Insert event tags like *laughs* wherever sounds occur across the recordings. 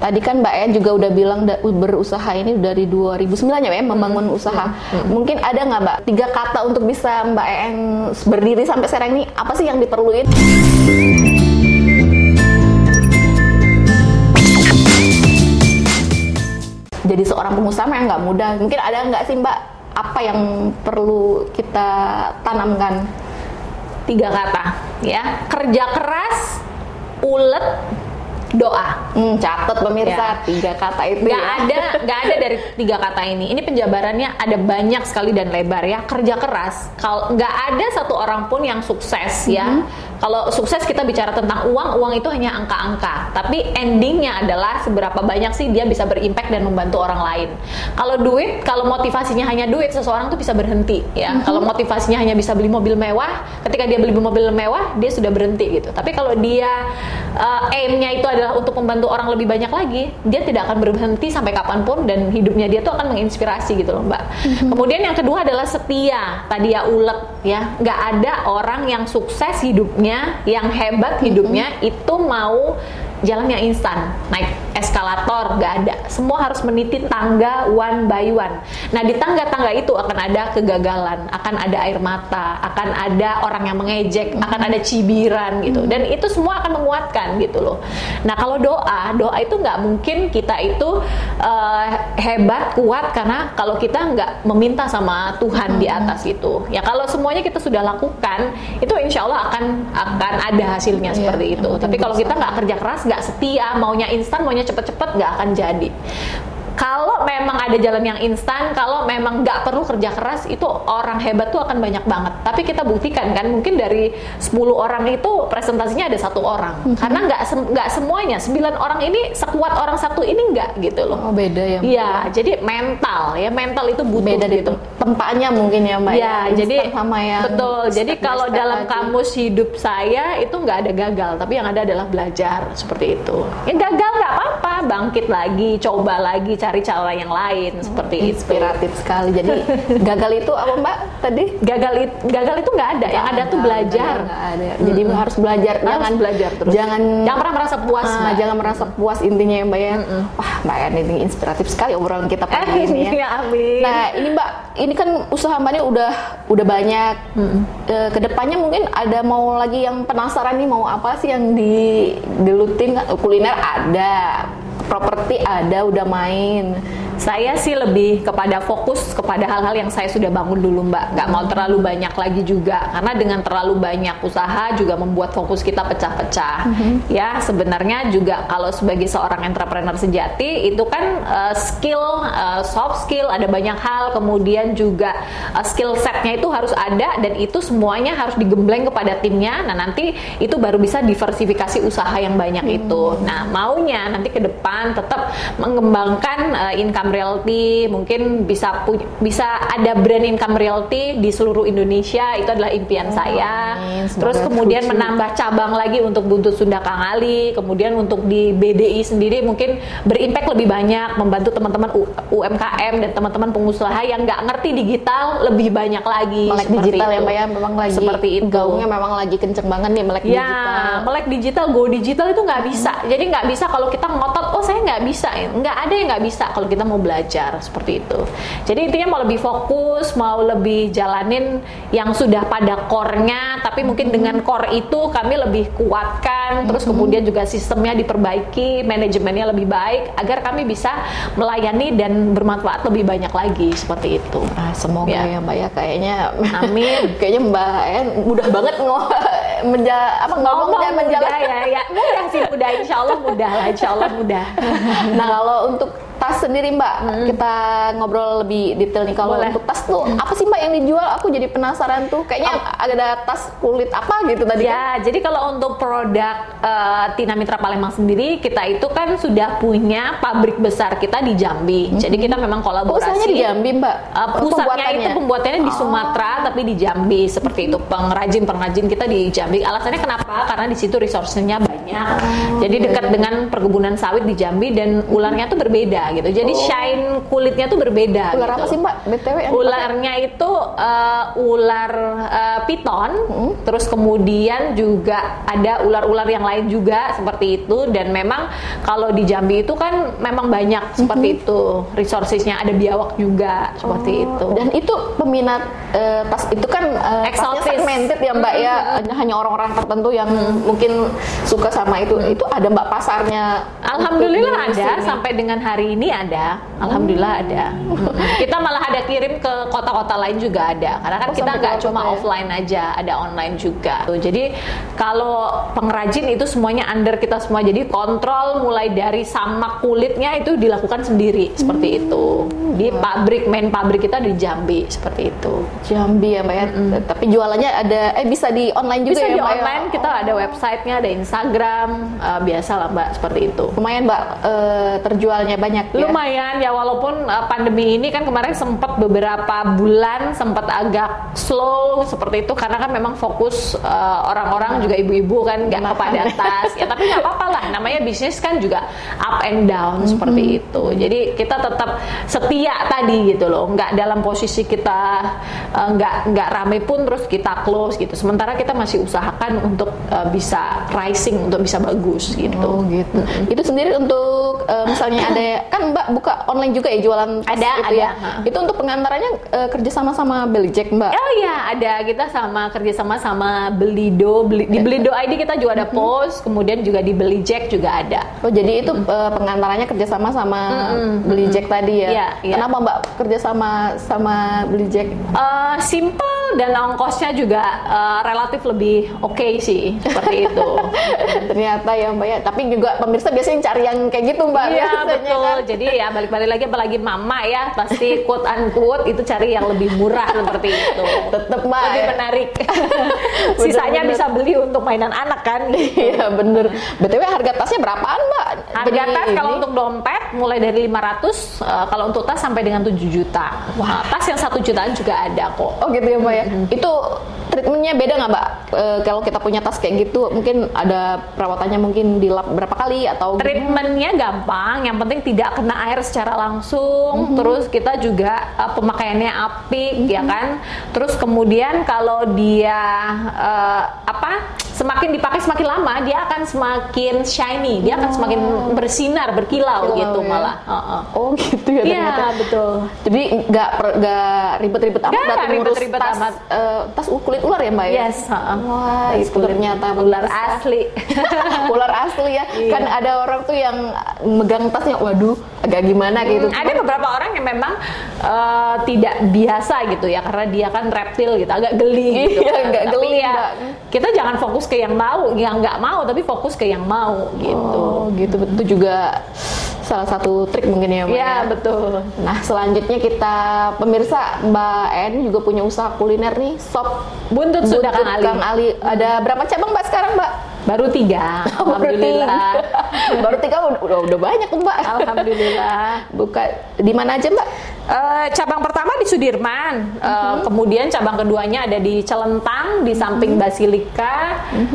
Tadi kan Mbak En juga udah bilang da- berusaha ini dari 2009 ya Mbak En, membangun usaha. Mungkin ada nggak Mbak tiga kata untuk bisa Mbak En berdiri sampai sekarang ini apa sih yang diperluin? Jadi seorang pengusaha memang nggak mudah. Mungkin ada nggak sih Mbak apa yang perlu kita tanamkan? Tiga kata ya. Kerja keras, ulet, doa. Hmm, catat Ya. pemirsa tiga kata itu Gak ya. ada, gak ada dari tiga kata ini. Ini penjabarannya ada banyak sekali dan lebar ya. Kerja keras. Kalau nggak ada satu orang pun yang sukses ya. Kalau sukses kita bicara tentang uang, uang itu hanya angka-angka. Tapi endingnya adalah seberapa banyak sih dia bisa berimpact dan membantu orang lain. Kalau duit, kalau motivasinya hanya duit, seseorang tuh bisa berhenti ya. Kalau motivasinya hanya bisa beli mobil mewah, ketika dia beli mobil mewah, dia sudah berhenti gitu. Tapi kalau dia uh, aim-nya itu adalah untuk membantu orang lebih banyak lagi, dia tidak akan berhenti sampai kapan pun dan hidupnya dia tuh akan menginspirasi gitu loh mbak. Kemudian yang kedua adalah setia. Tadi ya ulet ya, nggak ada orang yang sukses hidupnya, yang hebat hidupnya itu mau jalan yang instan, naik eskalator nggak ada. Semua harus meniti tangga one by one. Nah di tangga-tangga itu akan ada kegagalan, akan ada air mata, akan ada orang yang mengejek, akan ada cibiran gitu. Dan itu semua akan menguatkan gitu loh. Nah kalau doa, doa itu nggak mungkin kita itu eh, hebat, kuat karena kalau kita nggak meminta sama Tuhan di atas itu. Ya kalau semuanya kita sudah lakukan, itu insya Allah akan akan ada hasilnya Iya, seperti itu. Tapi kalau kita nggak kerja keras, nggak setia, maunya instan, maunya cepet-cepet, nggak akan jadi. Kalau memang ada jalan yang instan, kalau memang nggak perlu kerja keras, itu orang hebat tuh akan banyak banget. Tapi kita buktikan kan, mungkin dari 10 orang itu presentasinya ada satu orang. Mhm. Karena nggak nggak semuanya, 9 orang ini sekuat orang satu ini nggak gitu loh. Oh beda ya. Iya, jadi mental ya mental itu butuh beda gitu. tem- tempatnya mungkin ya Mbak. Ya, Instan jadi sama yang betul. Jadi kalau dalam aja. kamus hidup saya itu nggak ada gagal, tapi yang ada adalah belajar seperti itu. Ya gagal nggak apa-apa, bangkit lagi, coba lagi, cari cara yang lain seperti itu. inspiratif sekali. Jadi *laughs* gagal itu apa Mbak tadi? Gagal itu gagal itu nggak ada, yang ada tuh belajar. nggak ada. Jadi harus belajar. Harus jangan belajar terus. Jangan Jangan pernah merasa puas, Ah, Mbak. jangan merasa puas intinya ya Mbak ya. Wah Mbak ini inspiratif sekali obrolan kita pagi ini ya. *laughs* Ya, amin. Nah ini Mbak, ini kan usaha Mbak ini udah udah banyak. Eh, ke depannya mungkin ada mau lagi yang penasaran nih mau apa sih yang di dilutin kuliner ada, properti ada udah main. Saya sih lebih kepada fokus kepada hal-hal yang saya sudah bangun dulu Mbak. Nggak mau terlalu banyak lagi juga. Karena dengan terlalu banyak usaha juga membuat fokus kita pecah-pecah. Ya sebenarnya juga kalau sebagai seorang entrepreneur sejati itu kan eh, skill, eh, soft skill, ada banyak hal. Kemudian juga eh, skill setnya itu harus ada dan itu semuanya harus digembleng kepada timnya. Nah nanti itu baru bisa diversifikasi usaha yang banyak itu. Nah maunya nanti ke depan tetap mengembangkan eh, income realty, mungkin bisa bisa ada brand income realty di seluruh Indonesia itu adalah impian saya. amin. Terus kemudian menambah cabang lagi untuk Buntut Sunda Kang Ali, kemudian untuk di BDI sendiri mungkin berimpact lebih banyak membantu teman-teman UMKM dan teman-teman pengusaha yang nggak ngerti digital lebih banyak lagi. Melek digital ya itu. Mbak ya memang lagi seperti itu. gaungnya memang lagi kenceng banget nih melek Ya, digital. melek digital, go digital itu nggak bisa. Jadi nggak bisa kalau kita ngotot, oh saya nggak bisa. Nggak ada yang nggak bisa kalau kita mau belajar seperti itu. Jadi intinya mau lebih fokus, mau lebih jalanin yang sudah pada core-nya, tapi mungkin dengan core itu kami lebih kuatkan, terus kemudian juga sistemnya diperbaiki, manajemennya lebih baik, agar kami bisa melayani dan bermanfaat lebih banyak lagi seperti itu. Ah, semoga Ya. ya Mbak ya kayaknya Amin. *laughs* kayaknya Mbak En mudah banget ngo menja apa ngomong Ngomong dan mudah menjalan. ya, ya mudah sih mudah, insya Allah mudah lah, insya Allah mudah. *laughs* Nah kalau untuk sendiri Mbak, kita ngobrol lebih detail nih. Kalau untuk tas tuh apa sih Mbak yang dijual? Aku jadi penasaran tuh. Kayaknya ada tas kulit apa gitu tadi kan? Ya, jadi kalau untuk produk eh, Tina Mitra Palembang sendiri, kita itu kan sudah punya pabrik besar kita di Jambi. Jadi kita memang kolaborasi. Usahanya di Jambi Mbak. Uh, pusatnya itu pembuatannya di Oh. Sumatera tapi di Jambi seperti itu pengrajin pengrajin kita di Jambi alasannya kenapa karena di situ resource-nya banyak Oh, jadi dekat dengan perkebunan sawit di Jambi dan ularnya tuh berbeda gitu. Jadi Oh. shine kulitnya tuh berbeda. Ular gitu. apa sih Mbak? BTW yang Ularnya itu eh, ular eh, piton, Hmm. terus kemudian juga ada ular-ular yang lain juga seperti itu dan memang kalau di Jambi itu kan memang banyak seperti Hmm. itu resourcesnya ada biawak juga seperti itu. Dan itu peminat eh, tas itu kan tasnya Exotis. segmented ya Mbak ya. Hanya- Hanya orang-orang tertentu yang mungkin suka sama itu. Itu ada Mbak pasarnya. Alhamdulillah ada sini? sampai dengan hari ini ada. Alhamdulillah ada. *laughs* Kita malah ada kirim ke kota-kota lain juga ada. Karena kan Oh, kita nggak cuma ya? offline aja, ada online juga. Tuh, Jadi kalau pengrajin itu semuanya under kita semua. Jadi kontrol mulai dari samak kulitnya itu dilakukan sendiri seperti Hmm. itu. Di pabrik main pabrik kita di Jambi seperti itu. Jambi ya Mbak ya. Tapi jualannya ada eh bisa di online juga Bisa ya di Mbak ya? online, kita ada websitenya, ada Instagram, eh, biasa lah mbak seperti itu. Lumayan Mbak eh, terjualnya banyak ya. Lumayan ya walaupun uh, pandemi ini kan kemarin sempat beberapa bulan sempat agak slow seperti itu karena kan memang fokus uh, orang-orang juga ibu-ibu kan nggak Makan. kepada tas. Ya tapi nggak apa-apa lah. Namanya bisnis kan juga up and down seperti itu. Jadi kita tetap setia tadi gitu loh. Nggak dalam posisi kita uh, nggak nggak rame pun terus kita close gitu. Sementara kita masih usahakan untuk uh, bisa rising untuk bisa bagus gitu. Oh gitu. Itu sendiri untuk eh, misalnya ada kan Mbak buka online juga ya jualan tas Ada, itu ada. ya. Ha. Itu untuk pengantarannya eh, kerjasama sama Belly Jack Mbak. Oh iya, ada kita sama kerjasama sama Belido, Beli- di Belido ID kita juga ada post, kemudian juga di Beli Jack juga ada. Oh jadi itu eh, pengantarannya kerjasama sama Belly Jack tadi ya? Iya, iya. Kenapa Mbak kerjasama sama Belly Jack? Eh, simple dan ongkosnya juga eh, relatif lebih oke sih seperti itu. *laughs* Ternyata ya Mbak ya. Tapi juga pemirsa biasanya cari yang kayak gitu Mbak. Iya biasanya betul. kan. Jadi ya balik-balik lagi apalagi mama ya pasti quote unquote itu cari yang lebih murah seperti itu. Tetep Mbak. Lebih ya. menarik. *laughs* *laughs* Sisanya Bener-bener. bisa beli untuk mainan anak kan. Iya bener. BTW harga tasnya berapaan Mbak? Harga Beli tas kalau untuk dompet mulai dari 500, eh, kalau untuk tas sampai dengan 7 juta. Wah, tas yang satu jutaan juga ada kok. Oh gitu ya Mbak ya. Itu treatmentnya beda nggak Mbak? Eh, kalau kita punya tas kayak gitu, mungkin ada perawatannya mungkin dilap berapa kali atau Treatmentnya gampang, yang penting tidak kena air secara langsung. Terus kita juga eh, pemakaiannya apik, ya kan. Terus kemudian kalau dia eh, apa? Semakin dipakai semakin lama, dia akan semakin shiny, dia akan semakin bersinar, berkilau Kilau, gitu ya. malah. Heeh. Oh gitu ya Iya ternyata. betul. Jadi nggak nggak ribet-ribet amat Nggak, ribet-ribet tas amat. eh, tas kulit ular ya Mbak ya? Yes, heeh. Wah, Tas itu kulit ternyata ular asli. *laughs* ular asli ya. Iya. Kan ada orang tuh yang megang tasnya, waduh, agak gimana gitu. Hmm, ada beberapa orang yang memang eh, tidak biasa gitu ya karena dia kan reptil gitu agak geli gitu Iya, kan. agak geli, ya Mbak. kita jangan fokus ke yang mau yang nggak mau tapi fokus ke yang mau gitu. Oh gitu, itu juga salah satu trik mungkin ya Mbak ya? betul. Nah selanjutnya kita pemirsa Mbak En juga punya usaha kuliner nih sop buntut sudah Buntut Kang Ali. Kang Ali. Ada berapa cabang Mbak sekarang Mbak? baru tiga. *laughs* Alhamdulillah Baru tiga, udah, udah, banyak tuh Mbak. alhamdulillah Buka di mana aja Mbak? Eh, cabang pertama di Sudirman, Eh, Mhm. kemudian cabang keduanya ada di Celentang di samping Mhm. Basilika,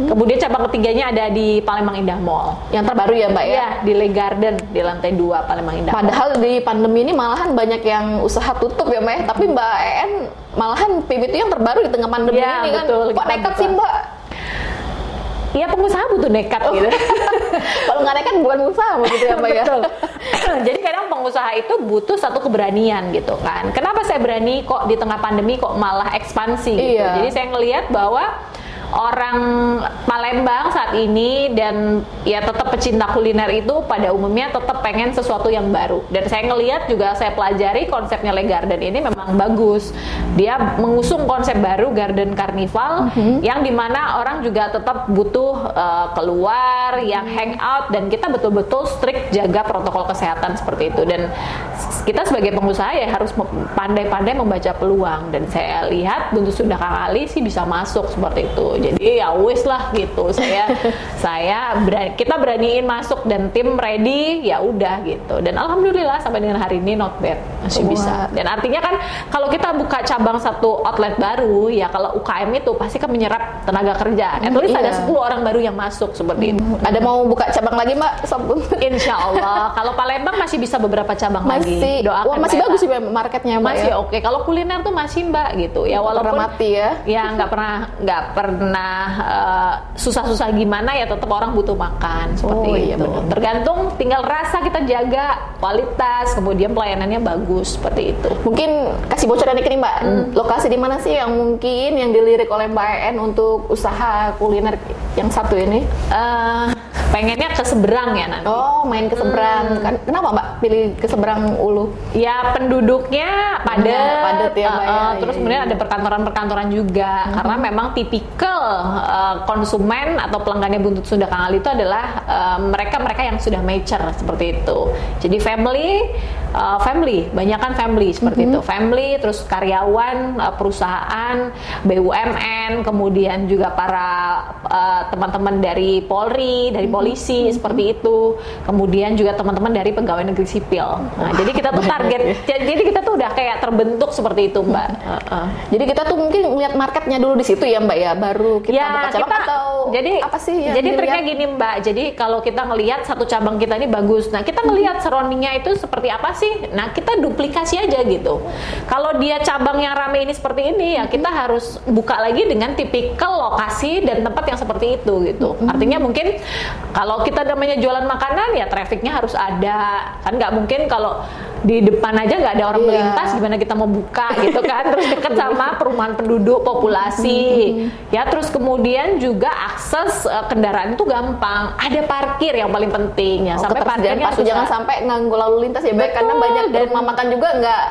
kemudian cabang ketiganya ada di Palembang Indah Mall. Yang terbaru ya Mbak ya? Ya, di Le Garden di lantai 2 Palembang Indah. Mall. Padahal di pandemi ini malahan banyak yang usaha tutup ya Mbak ya. Tapi Mbak En malahan PB itu yang terbaru di tengah pandemi Ya, ini kan. betul, Kok nekat sih Mbak? Iya pengusaha butuh nekat Oh. gitu. *laughs* Kalau nggak nekat bukan usaha begitu ya Mbak ya? Betul. *clears throat* Jadi kadang pengusaha itu butuh satu keberanian gitu kan. Kenapa saya berani kok di tengah pandemi kok malah ekspansi gitu. Iya. Jadi saya ngelihat bahwa orang Palembang saat ini dan ya tetap pecinta kuliner itu pada umumnya tetap pengen sesuatu yang baru. Dan saya ngelihat juga saya pelajari konsepnya Le Garden ini memang bagus. Dia mengusung konsep baru Garden Carnival yang di mana orang juga tetap butuh uh, keluar, yang hangout dan kita betul-betul strict jaga protokol kesehatan seperti itu dan kita sebagai pengusaha ya harus pandai-pandai membaca peluang dan saya lihat Buntut Sunda Kang Ali sih bisa masuk seperti itu. Jadi ya wis lah gitu. Saya *laughs* saya berani, kita beraniin masuk dan tim ready ya udah gitu. Dan alhamdulillah sampai dengan hari ini not bad masih Wah. bisa. Dan artinya kan kalau kita buka cabang satu outlet baru ya kalau UKM itu pasti kan menyerap tenaga kerja. At least ada iya. 10 orang baru yang masuk seperti itu. Ada mau buka cabang lagi mbak? Insya Allah. Kalau Palembang masih bisa beberapa cabang lagi. Masih, Doakan wah masih Mbak bagus sih marketnya mbak Masih ya. oke. Kalau kuliner tuh masih mbak gitu. Ya walaupun Pernah mati ya. ya nggak pernah nggak pernah eh, susah-susah gimana ya tetap orang butuh makan seperti Oh, iya itu. benar. Tergantung tinggal rasa kita jaga kualitas, kemudian pelayanannya bagus seperti itu. Mungkin kasih bocoran dikit nih mbak, lokasi di mana sih yang mungkin yang dilirik oleh Mbak En untuk usaha kuliner yang satu ini? Eh, pengennya ke seberang ya nanti. Oh, main ke seberang. Kan, kenapa mbak pilih ke seberang Ulu? Ya penduduknya padat, Iya, padat ya, Mbak, eh, ya. eh, terus Iya, kemudian iya. ada perkantoran-perkantoran juga karena memang tipikal eh, konsumen atau pelanggannya Buntut Sunda Kang Ali itu adalah eh, mereka-mereka yang sudah mature seperti itu. Jadi family, eh, family, banyak kan family seperti itu, family, terus karyawan, eh, perusahaan, BUMN, kemudian juga para eh, teman-teman dari Polri, dari polisi seperti itu, kemudian juga teman-teman dari pegawai negeri sipil. Nah, jadi kita tuh *laughs* target, jadi kita tuh udah kayak terbentuk seperti itu, Mbak. Heeh. Jadi kita tuh mungkin lihat marketnya dulu di situ ya mbak ya, baru kita ya, buka cabang kita, atau jadi apa sih? yang Jadi triknya gini Mbak. Jadi kalau kita ngelihat satu cabang kita ini bagus, nah kita ngelihat surroundingnya itu seperti apa sih? Nah kita duplikasi aja gitu. Kalau dia cabang yang rame ini seperti ini, ya kita harus buka lagi dengan tipikal lokasi dan tempat yang seperti itu gitu. Artinya mungkin kalau kita namanya jualan makanan ya trafficnya harus ada. Kan nggak mungkin kalau di depan aja nggak ada orang Iya. melintas gimana kita mau buka gitu kan? *laughs* Terus deket sama perumahan penduduk populasi. Ya terus kemudian juga akses eh, kendaraan itu gampang. Ada parkir yang paling penting. Ya Oh, sampai parkirnya parkir jangan sampai nganggu lalu lintas ya mbak, karena banyak dan- rumah makan juga nggak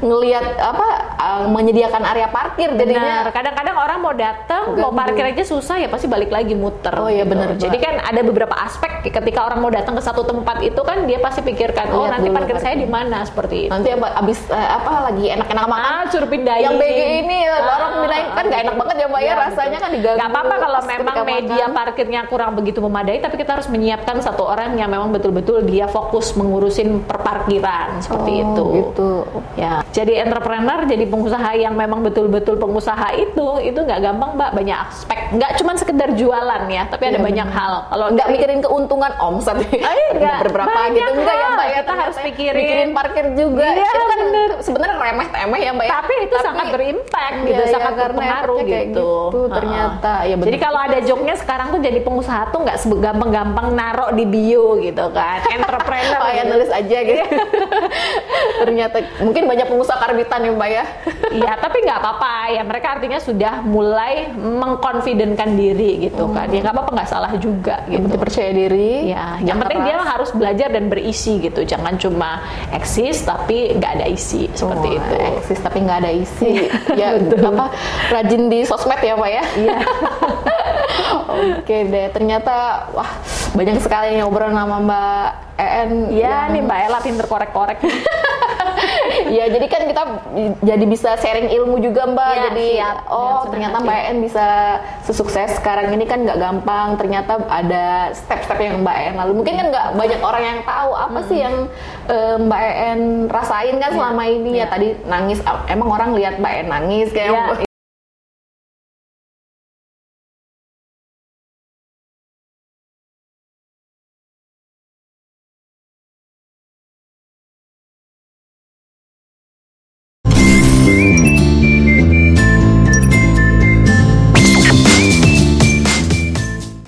ngelihat apa uh, menyediakan area parkir jadinya Benar, kadang-kadang orang mau datang, mau parkir aja susah ya pasti balik lagi muter. Oh iya, benar, Jadi kan ada beberapa aspek ketika orang mau datang ke satu tempat itu kan dia pasti pikirkan, oh Lihat nanti dulu parkir saya parkir. di mana seperti itu. nanti abis eh, apa lagi enak-enak makan Ah, suruh pindahin. yang BG ini Ah, orang pindahin kan nggak enak banget ya mbak ya Iya, rasanya kan diganggu Nggak apa-apa kalau memang media makan. parkirnya kurang begitu memadai, tapi kita harus menyiapkan satu orang yang memang betul-betul dia fokus mengurusin perparkiran seperti Oh, itu. gitu. Ya, jadi entrepreneur, jadi pengusaha yang memang betul-betul pengusaha itu, itu nggak gampang mbak, banyak aspek. Nggak cuma sekedar jualan ya, tapi ada Iya, banyak hal. Kalau nggak dari- mikirin keuntungan omset Eh, *laughs* nggak. berberapa Banyak gitu enggak ya mbak ya Kita harus pikirin. mikirin parkir juga Iya, itu kan bener. sebenarnya remeh temeh ya mbak ya tapi itu sangat berimpact Iya, gitu, iya, sangat berpengaruh gitu. gitu, ternyata. Ya, bener. jadi kalau ada joknya sekarang tuh jadi pengusaha tuh nggak gampang-gampang narok di bio gitu kan, *laughs* entrepreneur. Oh ya nulis aja gitu. *laughs* Ternyata mungkin banyak pengusaha karbitan ya mbak ya. Iya, tapi nggak apa-apa ya. Mereka artinya sudah mulai mengkonfidenkan diri gitu kan. Ya nggak apa-apa, nggak salah juga Yang gitu. percaya diri. Ya, yang penting dia harus belajar dan berisi gitu. Jangan cuma eksis tapi nggak ada isi seperti Oh, itu. Eksis tapi nggak ada isi. ya apa rajin di sosmed ya mbak ya. Iya. *laughs* Oke deh. Ternyata wah banyak sekali yang ngobrol sama mbak En. Iya yang- nih Mbak Ella pinter korek-korek. *laughs* *laughs* Ya jadi kan kita jadi bisa sharing ilmu juga mbak. Iya, jadi siap. oh Dengan senang ternyata mbak En bisa sesukses sekarang ini kan nggak gampang. Ternyata ada step-step yang mbak En lalu. Mungkin kan nggak banyak orang yang tahu apa sih yang eh, mbak En rasain kan selama ini ya Iya. tadi nangis. Emang orang lihat mbak En nangis kayak Iya,